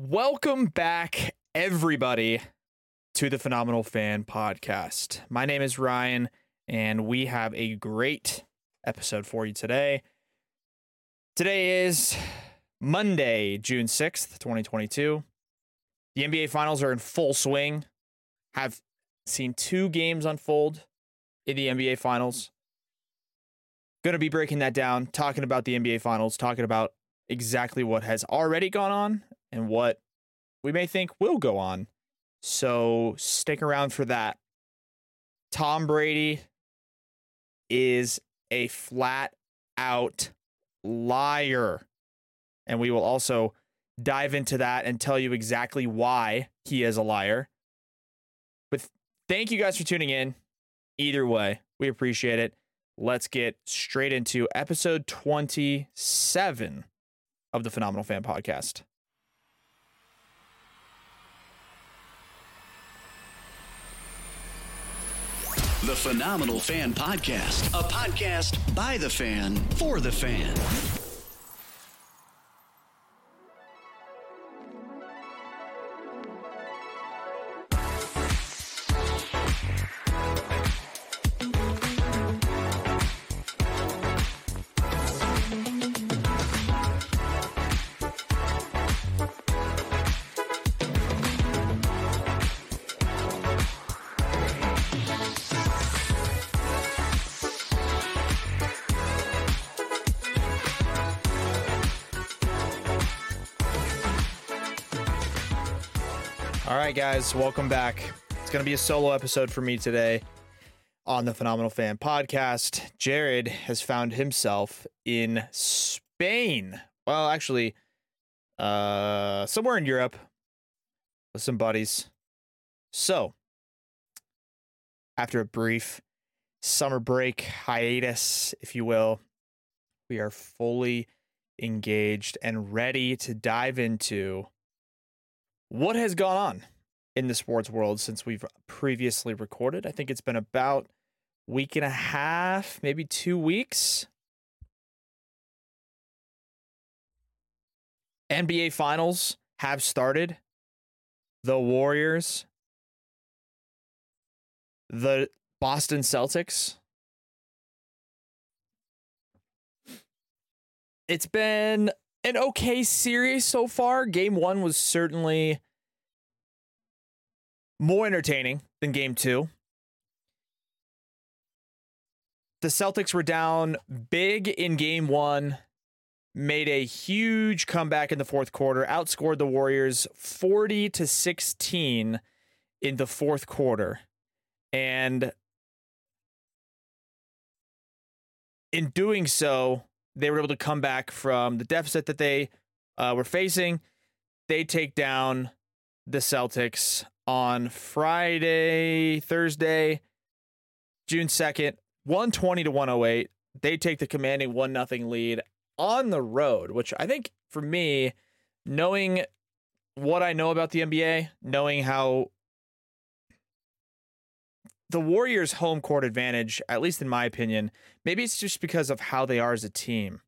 Welcome back, everybody, to the Phenomenal Fan Podcast. My name is Ryan, and we have a great episode for you today. Today is Monday, June 6th, 2022. The NBA Finals are in full swing. Have seen two games unfold in the NBA Finals. Going to be breaking that down, talking about the NBA Finals, talking about exactly what has already gone on and what we may think will go on. So stick around for that. Tom Brady is a flat out liar. And we will also dive into that and tell you exactly why he is a liar. But thank you guys for tuning in. Either way, we appreciate it. Let's get straight into episode 27 of the Phenomenal Fan Podcast. The Phenomenal Fan Podcast, a podcast by the fan for the fan. Right, guys, welcome back. It's going to be a solo episode for me today on the Phenomenal Fan podcast. Jared has found himself in Spain. Well, actually, uh, somewhere in Europe with some buddies. So, after a brief summer break hiatus, if you will, we are fully engaged and ready to dive into what has gone on in the sports world since we've previously recorded. I think it's been about week and a half, maybe 2 weeks. NBA finals have started. The Warriors, the Boston Celtics. It's been an okay series so far. Game one was certainly more entertaining than game two. The Celtics were down big in game one, made a huge comeback in the fourth quarter, outscored the Warriors 40 to 16 in the fourth quarter. And in doing so, they were able to come back from the deficit that they uh, were facing. They take down the Celtics on Friday, Thursday, June 2nd, 120 to 108. They take the commanding 1 nothing lead on the road, which I think for me, knowing what I know about the NBA, knowing how the Warriors' home court advantage, at least in my opinion, maybe it's just because of how they are as a team.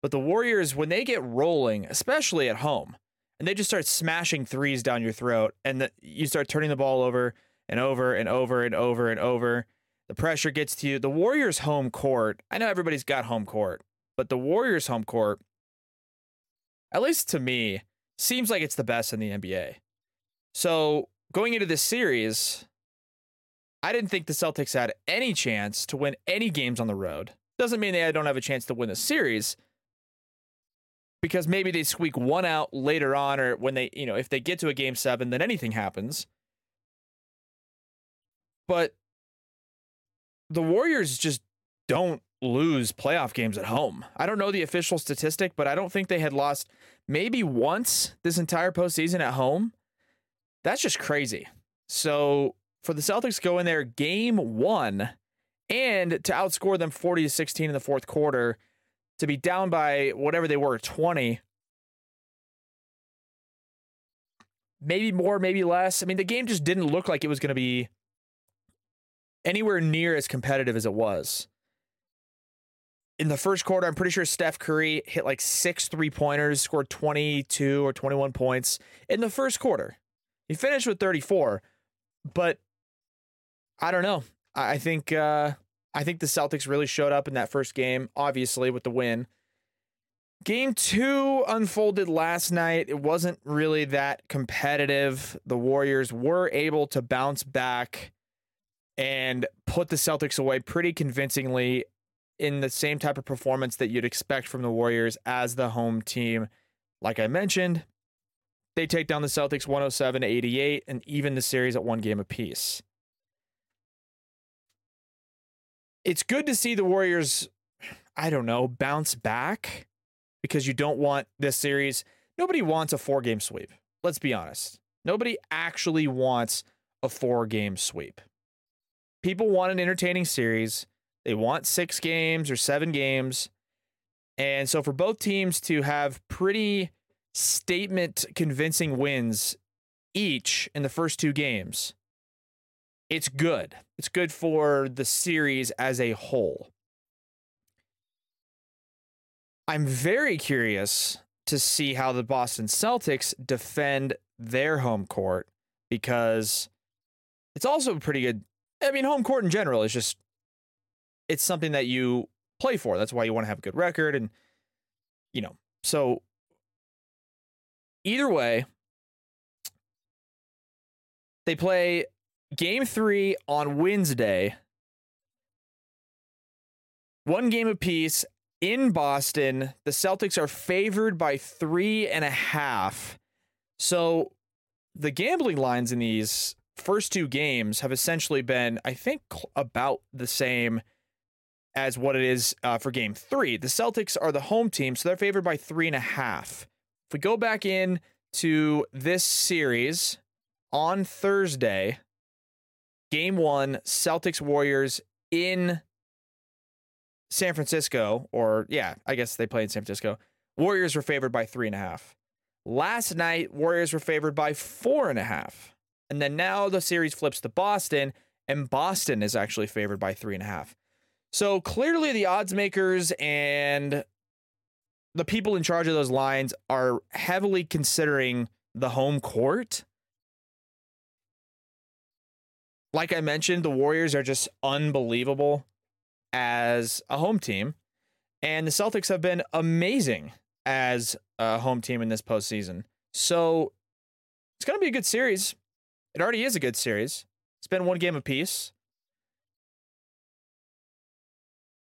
But the Warriors, when they get rolling, especially at home, and they just start smashing threes down your throat, and the, you start turning the ball over and over and over and over and over, the pressure gets to you. The Warriors' home court, I know everybody's got home court, but the Warriors' home court, at least to me, seems like it's the best in the NBA. So going into this series, I didn't think the Celtics had any chance to win any games on the road. Doesn't mean they don't have a chance to win the series because maybe they squeak one out later on or when they, you know, if they get to a game 7 then anything happens. But the Warriors just don't lose playoff games at home. I don't know the official statistic, but I don't think they had lost maybe once this entire postseason at home. That's just crazy. So for the Celtics to go in there game one and to outscore them 40 to 16 in the fourth quarter, to be down by whatever they were, 20. Maybe more, maybe less. I mean, the game just didn't look like it was going to be anywhere near as competitive as it was. in the first quarter, I'm pretty sure Steph Curry hit like six three pointers, scored 22 or 21 points in the first quarter. He finished with 34, but I don't know. I think uh, I think the Celtics really showed up in that first game, obviously with the win. Game two unfolded last night. It wasn't really that competitive. The Warriors were able to bounce back and put the Celtics away pretty convincingly in the same type of performance that you'd expect from the Warriors as the home team. Like I mentioned, they take down the Celtics 107 to 88 and even the series at one game apiece. It's good to see the Warriors, I don't know, bounce back because you don't want this series. Nobody wants a four game sweep. Let's be honest. Nobody actually wants a four game sweep. People want an entertaining series. They want six games or seven games. And so for both teams to have pretty statement convincing wins each in the first two games, it's good. It's good for the series as a whole. I'm very curious to see how the Boston Celtics defend their home court because it's also pretty good. I mean, home court in general is just it's something that you play for. That's why you want to have a good record and you know. So either way, they play game 3 on Wednesday. One game apiece in Boston. The Celtics are favored by three and a half. So the gambling lines in these first two games have essentially been, I think, about the same as what it is uh, for game three. The Celtics are the home team, so they're favored by three and a half. If we go back in to this series on Thursday, game one, Celtics Warriors in San Francisco, or yeah, I guess they play in San Francisco. Warriors were favored by three and a half. Last night, Warriors were favored by four and a half. And then now the series flips to Boston, and Boston is actually favored by three and a half. So clearly, the odds makers and the people in charge of those lines are heavily considering the home court. Like I mentioned, the Warriors are just unbelievable as a home team, and the Celtics have been amazing as a home team in this postseason. So it's going to be a good series. It already is a good series. It's been one game apiece.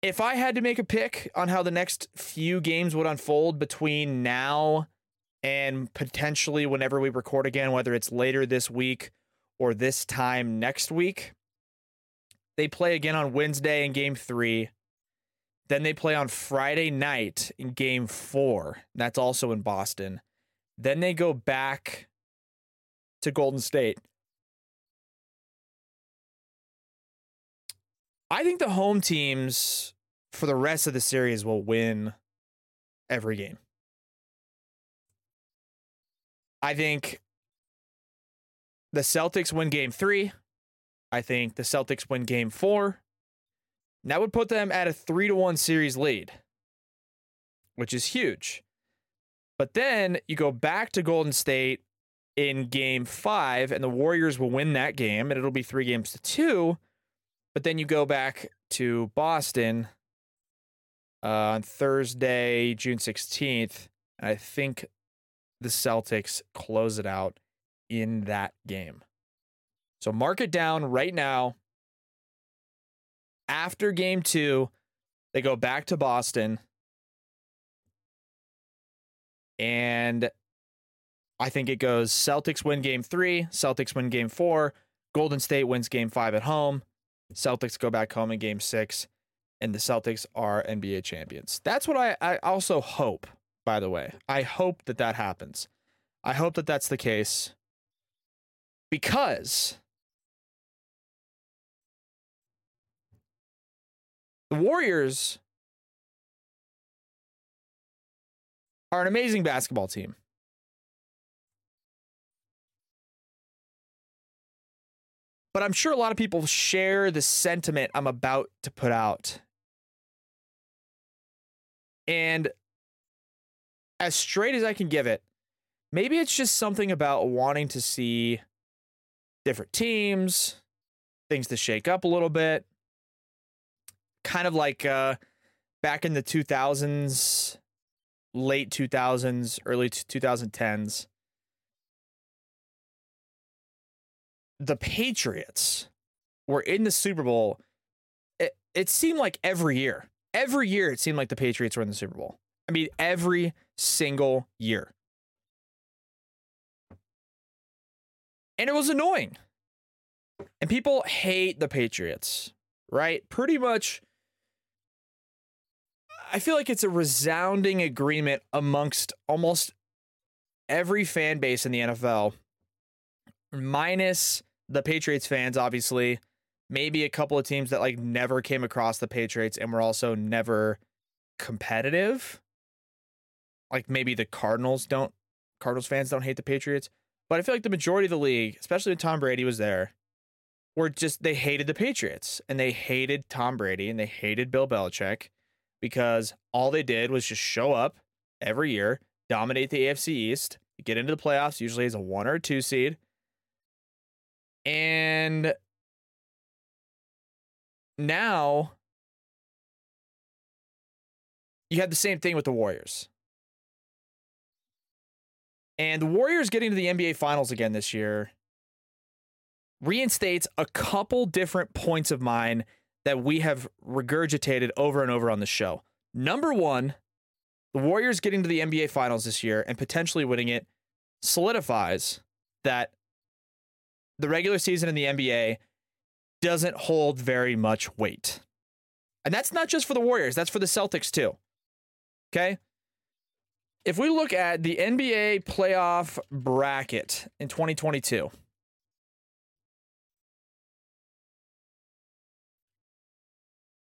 If I had to make a pick on how the next few games would unfold between now and potentially whenever we record again, whether it's later this week or this time next week, they play again on Wednesday in game three. Then they play on Friday night in game four. That's also in Boston. Then they go back to Golden State. I think the home teams for the rest of the series will win every game. I think the Celtics win game three. I think the Celtics win game four. And that would put them at a three to one series lead, which is huge. But then you go back to Golden State in game five, and the Warriors will win that game, and it'll be three games to two. But then you go back to Boston uh, on Thursday, June 16th. And I think the Celtics close it out in that game. So mark it down right now. After game two, they go back to Boston. And I think it goes Celtics win game three, Celtics win game four, Golden State wins game five at home, Celtics go back home in game six, and the Celtics are NBA champions. That's what I, I also hope, by the way. I hope that that happens. I hope that that's the case because the Warriors are an amazing basketball team. But I'm sure a lot of people share the sentiment I'm about to put out And as straight as I can give it, maybe it's just something about wanting to see different teams, things to shake up a little bit. Kind of like uh, back in the 2000s, late 2000s, early 2010s. The Patriots were in the Super Bowl. It, it seemed like every year. Every year, it seemed like the Patriots were in the Super Bowl. I mean, every single year. And it was annoying. And people hate the Patriots, right? Pretty much. I feel like it's a resounding agreement amongst almost every fan base in the NFL, minus the Patriots fans, obviously. Maybe a couple of teams that like never came across the Patriots and were also never competitive. Like maybe the Cardinals don't, Cardinals fans don't hate the Patriots. But I feel like the majority of the league, especially when Tom Brady was there, were just they hated the Patriots and they hated Tom Brady and they hated Bill Belichick because all they did was just show up every year, dominate the AFC East, get into the playoffs, usually as a one or a two seed. And now you had the same thing with the Warriors. And the Warriors getting to the NBA Finals again this year reinstates a couple different points of mine that we have regurgitated over and over on the show. Number one, the Warriors getting to the NBA Finals this year and potentially winning it solidifies that the regular season in the NBA doesn't hold very much weight. And that's not just for the Warriors, that's for the Celtics too. Okay? If we look at the NBA playoff bracket in 2022,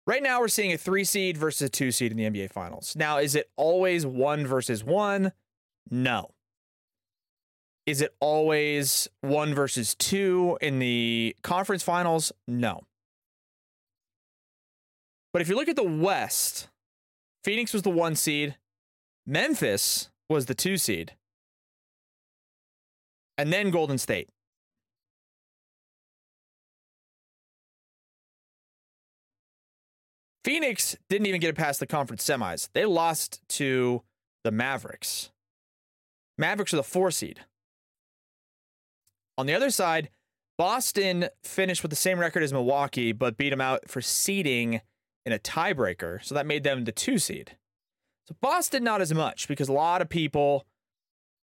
Right now, we're seeing a three seed versus a two seed in the NBA Finals. Now, is it always one versus one? No. Is it always one versus two in the conference finals? No. But if you look at the West, Phoenix was the one seed, Memphis was the two seed, and then Golden State. Phoenix didn't even get it past the conference semis. They lost to the Mavericks. Mavericks are the four seed. On the other side, Boston finished with the same record as Milwaukee, but beat them out for seeding in a tiebreaker. So that made them the two seed. So Boston, not as much because a lot of people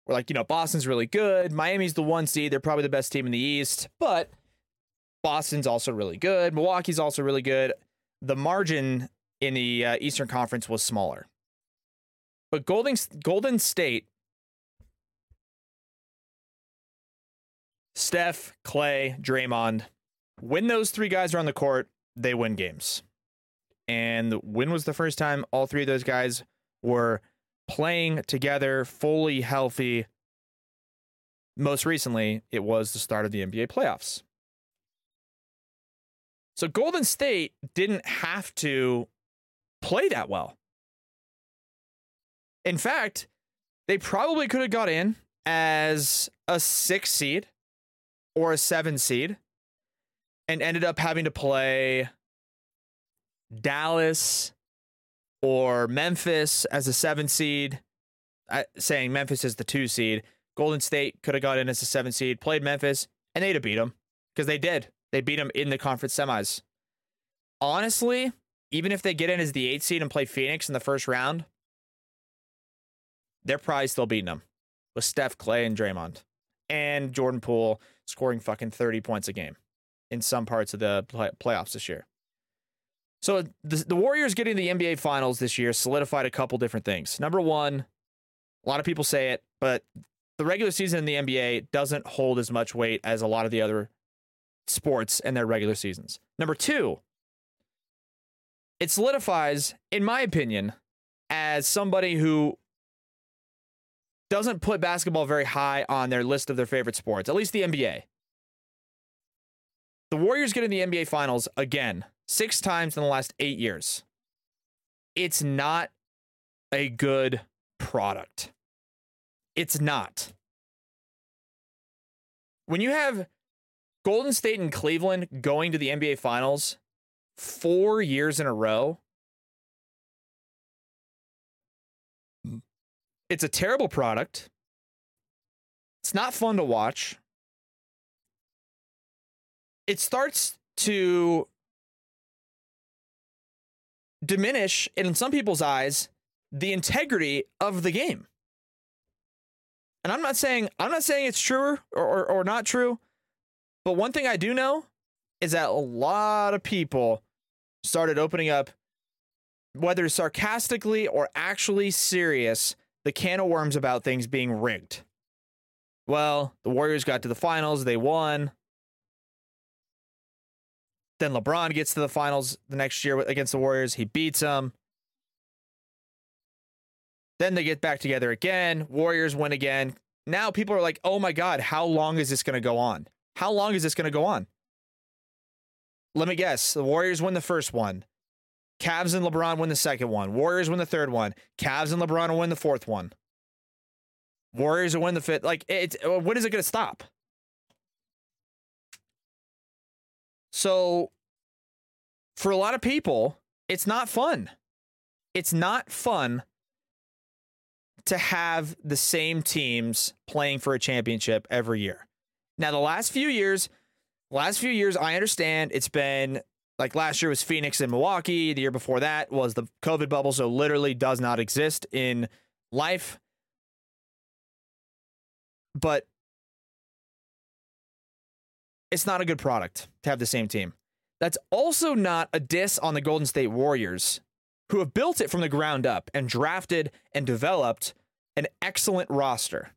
were like, you know, Boston's really good. Miami's the one seed. They're probably the best team in the East, but Boston's also really good. Milwaukee's also really good the margin in the uh, Eastern Conference was smaller. But Golden Golden State, Steph, Clay, Draymond, when those three guys are on the court, they win games. And when was the first time all three of those guys were playing together, fully healthy? Most recently, it was the start of the NBA playoffs. So Golden State didn't have to play that well. In fact, they probably could have got in as a six seed or a seven seed and ended up having to play Dallas or Memphis as a seven seed, saying Memphis is the two seed. Golden State could have got in as a seven seed, played Memphis, and they'd have beat them because they did. They beat them in the conference semis. Honestly, even if they get in as the eight seed and play Phoenix in the first round, they're probably still beating them with Steph, Clay, and Draymond, and Jordan Poole scoring fucking 30 points a game in some parts of the play- playoffs this year. So the, the Warriors getting the NBA Finals this year solidified a couple different things. Number one, a lot of people say it, but the regular season in the NBA doesn't hold as much weight as a lot of the other sports and their regular seasons. Number two, it solidifies, in my opinion, as somebody who doesn't put basketball very high on their list of their favorite sports, at least the NBA. The Warriors getting in the NBA Finals again, six times in the last eight years. It's not a good product. It's not. When you have Golden State and Cleveland going to the NBA Finals four years in a row, it's a terrible product. It's not fun to watch. It starts to diminish, in some people's eyes, the integrity of the game. And I'm not saying I'm not saying it's true or, or, or not true, but one thing I do know is that a lot of people started opening up, whether sarcastically or actually serious, the can of worms about things being rigged. Well, the Warriors got to the finals, they won. Then LeBron gets to the finals the next year against the Warriors, he beats them. Then they get back together again. Warriors win again. Now people are like, oh my God, how long is this going to go on? How long is this going to go on? Let me guess. The Warriors win the first one. Cavs and LeBron win the second one. Warriors win the third one. Cavs and LeBron win the fourth one. Warriors win the fifth. Like, it's uh, when is it going to stop? So, for a lot of people, it's not fun. It's not fun to have the same teams playing for a championship every year. Now, the last few years, last few years, I understand it's been like last year was Phoenix and Milwaukee. The year before that was the COVID bubble, so literally does not exist in life. But it's not a good product to have the same team. That's also not a diss on the Golden State Warriors, who have built it from the ground up and drafted and developed an excellent roster.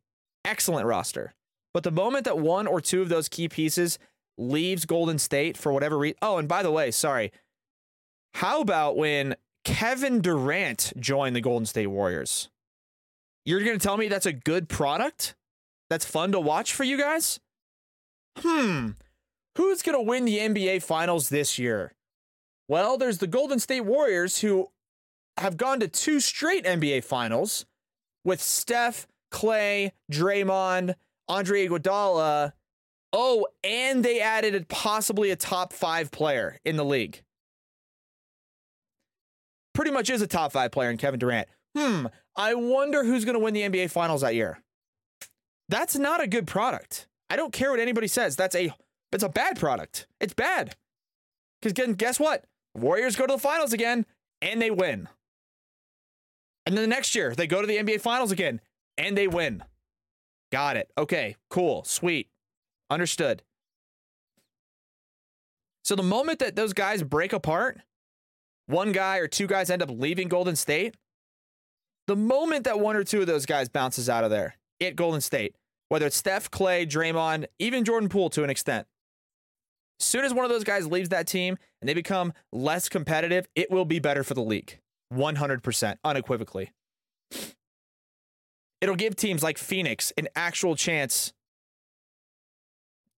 Excellent roster. But the moment that one or two of those key pieces leaves Golden State for whatever reason. Oh, and by the way, sorry. How about when Kevin Durant joined the Golden State Warriors? You're going to tell me that's a good product? That's fun to watch for you guys? Hmm. Who's going to win the NBA Finals this year? Well, there's the Golden State Warriors who have gone to two straight NBA Finals with Steph, Clay, Draymond, Andre Iguodala. Oh, and they added possibly a top five player in the league. Pretty much is a top five player in Kevin Durant. Hmm, I wonder who's going to win the NBA Finals that year. That's not a good product. I don't care what anybody says. That's a it's a bad product. It's bad. Because guess what? Warriors go to the finals again and they win. And then the next year, they go to the NBA Finals again and they win. Got it. Okay, cool, sweet. Understood. So the moment that those guys break apart, one guy or two guys end up leaving Golden State, the moment that one or two of those guys bounces out of there at Golden State, whether it's Steph, Clay, Draymond, even Jordan Poole to an extent, as soon as one of those guys leaves that team and they become less competitive, it will be better for the league. 100%, unequivocally. It'll give teams like Phoenix an actual chance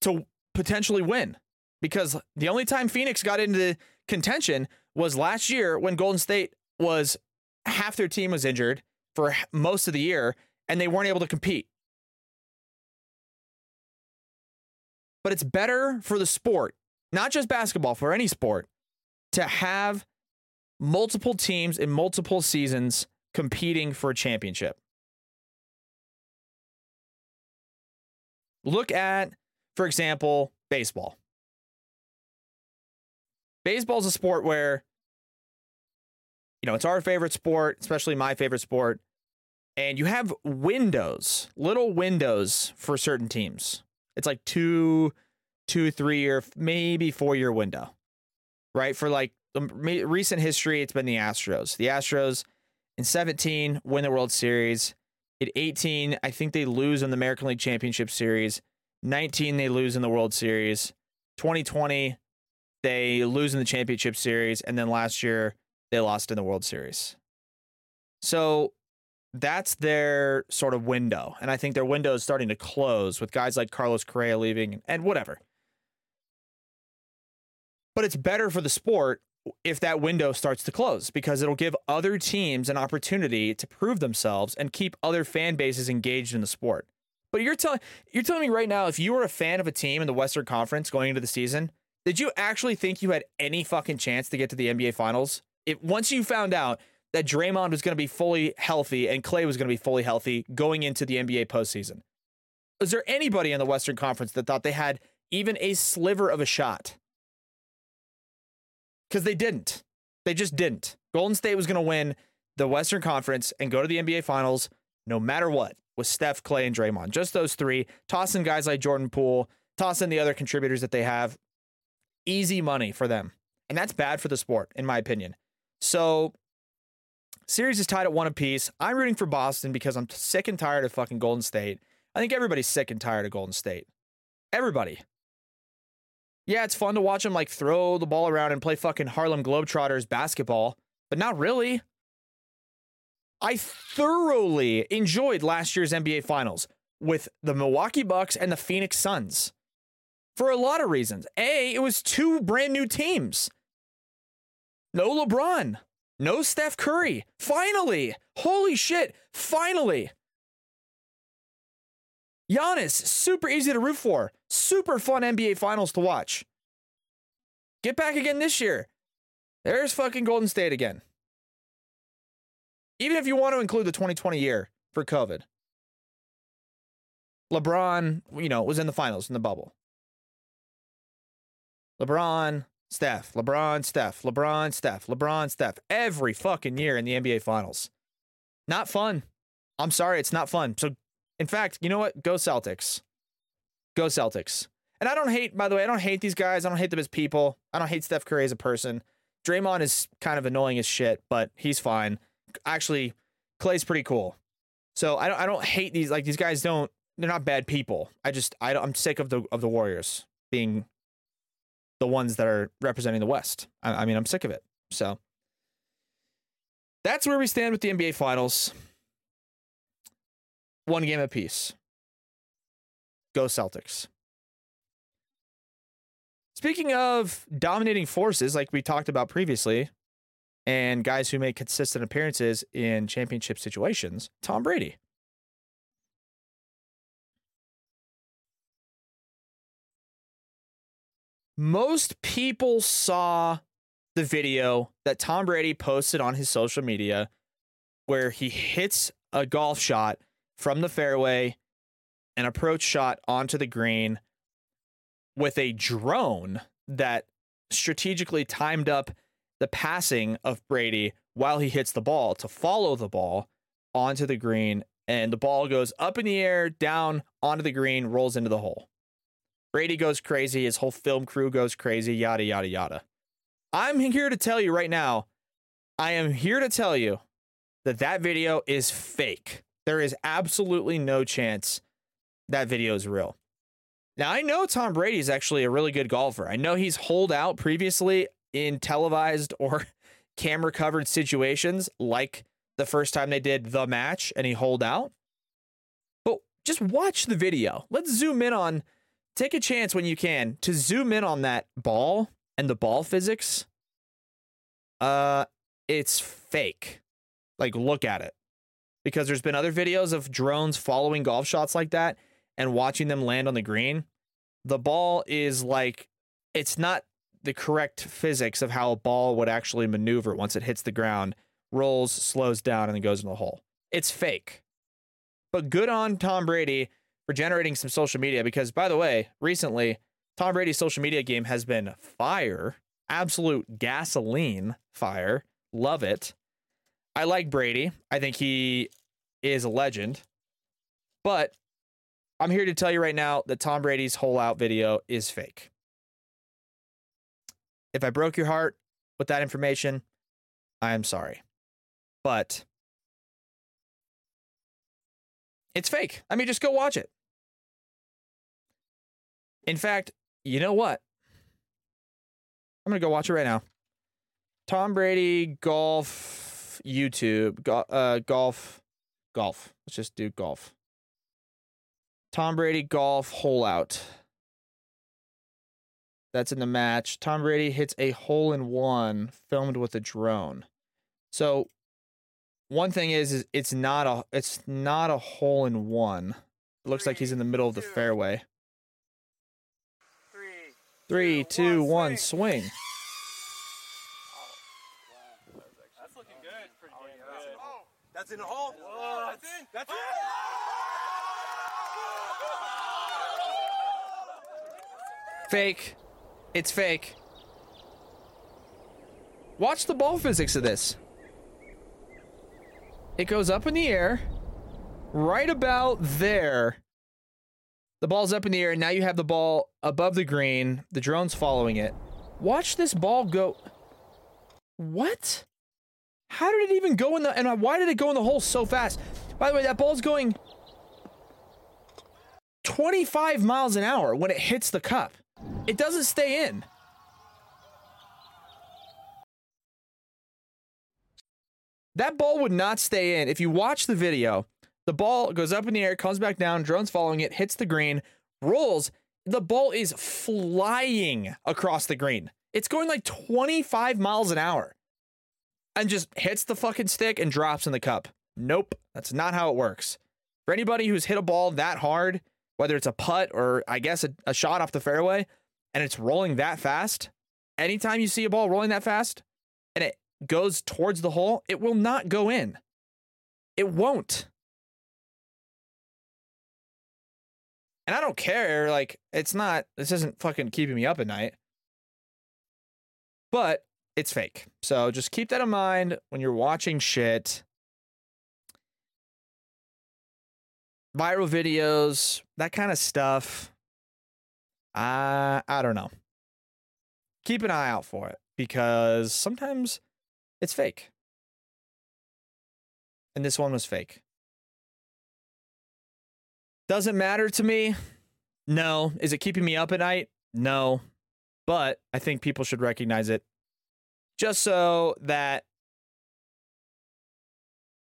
to potentially win because the only time Phoenix got into contention was last year when Golden State was half their team was injured for most of the year and they weren't able to compete. But it's better for the sport, not just basketball, for any sport, to have multiple teams in multiple seasons competing for a championship. Look at, for example, baseball. Baseball is a sport where, you know, it's our favorite sport, especially my favorite sport. And you have windows, little windows for certain teams. It's like two, two, three or maybe four year window, right? For like um, recent history, it's been the Astros. The Astros in 17 win the World Series. In 18, I think they lose in the American League Championship Series. 19, they lose in the World Series. 2020, they lose in the Championship Series. And then last year, they lost in the World Series. So that's their sort of window. And I think their window is starting to close with guys like Carlos Correa leaving and whatever. But it's better for the sport if that window starts to close because it'll give other teams an opportunity to prove themselves and keep other fan bases engaged in the sport. But you're telling you're telling me right now if you were a fan of a team in the Western Conference going into the season, did you actually think you had any fucking chance to get to the NBA finals? If once you found out that Draymond was going to be fully healthy and Clay was going to be fully healthy going into the NBA postseason. Was there anybody in the Western Conference that thought they had even a sliver of a shot? Because they didn't. They just didn't. Golden State was going to win the Western Conference and go to the NBA Finals no matter what with Steph, Clay, and Draymond. Just those three. Toss in guys like Jordan Poole, toss in the other contributors that they have. Easy money for them. And that's bad for the sport, in my opinion. So Series is tied at one apiece. I'm rooting for Boston because I'm sick and tired of fucking Golden State. I think everybody's sick and tired of Golden State. Everybody. Yeah, it's fun to watch them like throw the ball around and play fucking Harlem Globetrotters basketball, but not really. I thoroughly enjoyed last year's NBA Finals with the Milwaukee Bucks and the Phoenix Suns for a lot of reasons. A, it was two brand new teams. No LeBron. No Steph Curry. Finally. Holy shit. Finally. Giannis, super easy to root for. Super fun NBA finals to watch. Get back again this year. There's fucking Golden State again. Even if you want to include the 2020 year for COVID. LeBron, you know, was in the finals in the bubble. LeBron, Steph, LeBron, Steph, LeBron, Steph, LeBron, Steph, every fucking year in the NBA Finals. Not fun. I'm sorry, it's not fun. So, in fact, you know what? Go Celtics. Go Celtics. And I don't hate, by the way, I don't hate these guys. I don't hate them as people. I don't hate Steph Curry as a person. Draymond is kind of annoying as shit, but he's fine. Actually, Clay's pretty cool. So I don't, I don't hate these. Like these guys don't. They're not bad people. I just I, I'm sick of the of the Warriors being the ones that are representing the West. I, I mean, I'm sick of it. So that's where we stand with the NBA Finals. One game apiece. Go Celtics. Speaking of dominating forces, like we talked about previously, and guys who make consistent appearances in championship situations, Tom Brady. Most people saw the video that Tom Brady posted on his social media where he hits a golf shot from the fairway, an approach shot onto the green with a drone that strategically timed up the passing of Brady while he hits the ball to follow the ball onto the green. And the ball goes up in the air, down onto the green, rolls into the hole. Brady goes crazy. His whole film crew goes crazy, yada, yada, yada. I'm here to tell you right now, I am here to tell you that that video is fake. There is absolutely no chance that video is real. Now, I know Tom Brady is actually a really good golfer. I know he's holed out previously in televised or camera covered situations, like the first time they did the match and he holed out. But just watch the video. Let's zoom in on take a chance when you can to zoom in on that ball and the ball physics. Uh, it's fake. Like, look at it. Because there's been other videos of drones following golf shots like that and watching them land on the green. The ball is like, it's not the correct physics of how a ball would actually maneuver once it hits the ground, rolls, slows down, and then goes in the hole. It's fake. But good on Tom Brady for generating some social media because, by the way, recently, Tom Brady's social media game has been fire, absolute gasoline fire. Love it. I like Brady. I think he is a legend. But I'm here to tell you right now that Tom Brady's hole out video is fake. If I broke your heart with that information, I am sorry. But it's fake. I mean, just go watch it. In fact, you know what? I'm going to go watch it right now. Tom Brady golf YouTube go, uh, golf golf. Let's just do golf. Tom Brady golf hole out. that's in the match. Tom Brady hits a hole in one filmed with a drone. So one thing is, is it's not a it's not a hole in one. It looks like he's in the middle of the fairway. Three, two, one, swing. That's looking good. Pretty damn oh, good. Oh, that's in the hole. That's in. That's it. Fake. It's fake. Watch the ball physics of this. It goes up in the air, right about there. The ball's up in the air, and now you have the ball above the green. The drone's following it. Watch this ball go. What? How did it even go in the. And why did it go in the hole so fast? By the way, that ball's going 25 miles an hour when it hits the cup. It doesn't stay in. That ball would not stay in. If you watch the video, the ball goes up in the air, comes back down, drone's following it, hits the green, rolls. The ball is flying across the green. It's going like 25 miles an hour and just hits the fucking stick and drops in the cup. Nope, that's not how it works. For anybody who's hit a ball that hard, whether it's a putt or I guess a, a shot off the fairway, and it's rolling that fast, anytime you see a ball rolling that fast and it goes towards the hole, it will not go in. It won't. And I don't care. Like, it's not, this isn't fucking keeping me up at night. But it's fake. So just keep that in mind when you're watching shit. Viral videos, that kind of stuff. I I don't know. Keep an eye out for it because sometimes it's fake. And this one was fake. Doesn't matter to me. No. Is it keeping me up at night? No. But I think people should recognize it just so that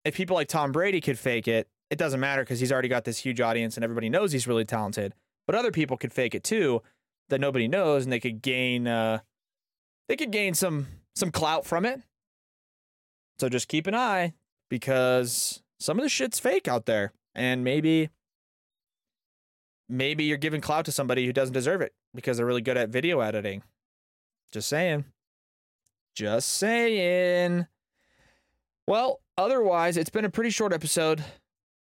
if people like Tom Brady could fake it, it doesn't matter because he's already got this huge audience and everybody knows he's really talented. But other people could fake it too that nobody knows and they could gain uh they could gain some some clout from it. So just keep an eye because some of the shit's fake out there and maybe maybe you're giving clout to somebody who doesn't deserve it because they're really good at video editing. Just saying. Just saying. Well, otherwise, it's been a pretty short episode.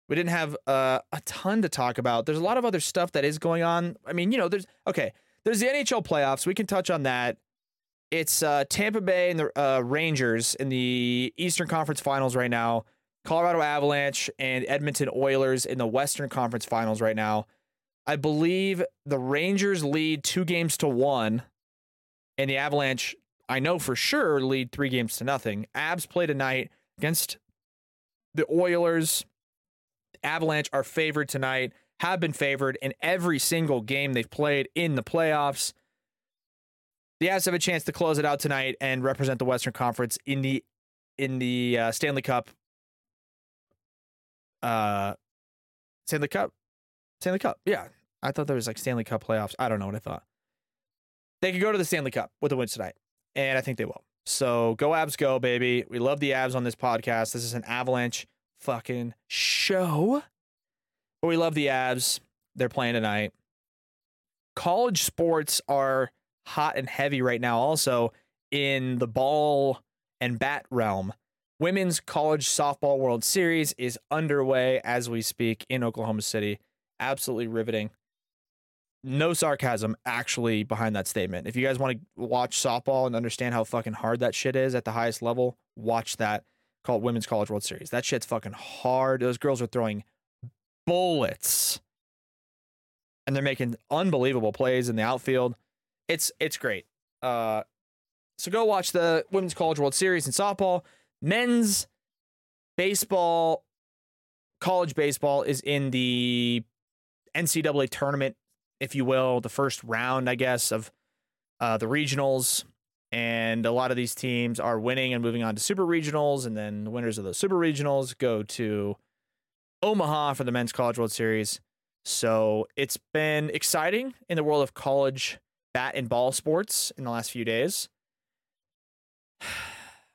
We didn't have uh, a ton to talk about. There's a lot of other stuff that is going on. I mean, you know, there's okay. There's the NHL playoffs. We can touch on that. It's uh, Tampa Bay and the uh, Rangers in the Eastern Conference Finals right now. Colorado Avalanche and Edmonton Oilers in the Western Conference Finals right now. I believe the Rangers lead two games to one, and the Avalanche, I know for sure, lead three games to nothing. Avs play tonight against the Oilers. Avalanche are favored tonight, have been favored in every single game they've played in the playoffs. The Avs have a chance to close it out tonight and represent the Western Conference in the in the uh, Stanley Cup. Uh, Stanley Cup, Stanley Cup. Yeah, I thought there was like Stanley Cup playoffs. I don't know what I thought. They could go to the Stanley Cup with a win tonight, and I think they will. So go Avs, go baby. We love the Avs on this podcast. This is an Avalanche fucking show. But we love the Avs. They're playing tonight. College sports are hot and heavy right now, also in the ball and bat realm. Women's College Softball World Series is underway as we speak in Oklahoma City. Absolutely riveting. No sarcasm actually behind that statement. If you guys want to watch softball and understand how fucking hard that shit is at the highest level, watch that called Women's College World Series. That shit's fucking hard. Those girls are throwing bullets. And they're making unbelievable plays in the outfield. It's it's great. Uh so go watch the Women's College World Series in softball. Men's baseball, college baseball is in the NCAA tournament, if you will, the first round, I guess, of uh, the regionals. And a lot of these teams are winning and moving on to super regionals. And then the winners of those super regionals go to Omaha for the Men's College World Series. So it's been exciting in the world of college bat and ball sports in the last few days.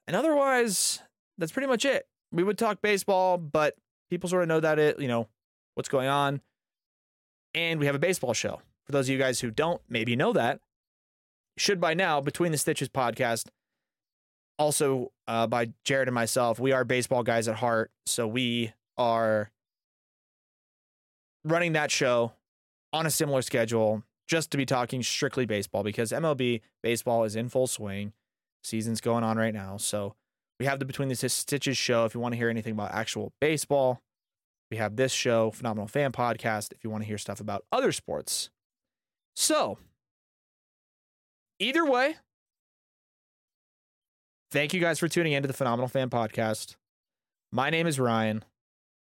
And otherwise, that's pretty much it. We would talk baseball, but people sort of know that it, you know, what's going on. And we have a baseball show. For those of you guys who don't maybe know that, should by now, Between the Stitches podcast, also uh, by Jared and myself, we are baseball guys at heart. So we are running that show on a similar schedule just to be talking strictly baseball because MLB baseball is in full swing. Season's going on right now. So we have the Between the Stitches show if you want to hear anything about actual baseball. We have this show, Phenomenal Fan Podcast, if you want to hear stuff about other sports. So, either way, thank you guys for tuning in to the Phenomenal Fan Podcast. My name is Ryan.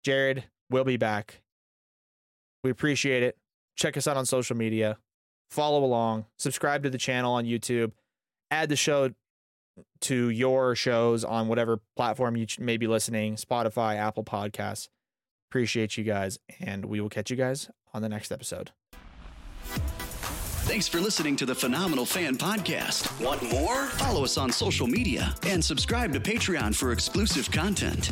Jared will be back. We appreciate it. Check us out on social media. Follow along. Subscribe to the channel on YouTube. Add the show to your shows on whatever platform you may be listening Spotify, Apple Podcasts. Appreciate you guys, and we will catch you guys on the next episode. Thanks for listening to the Phenomenal Fan Podcast. Want more? Follow us on social media and subscribe to Patreon for exclusive content.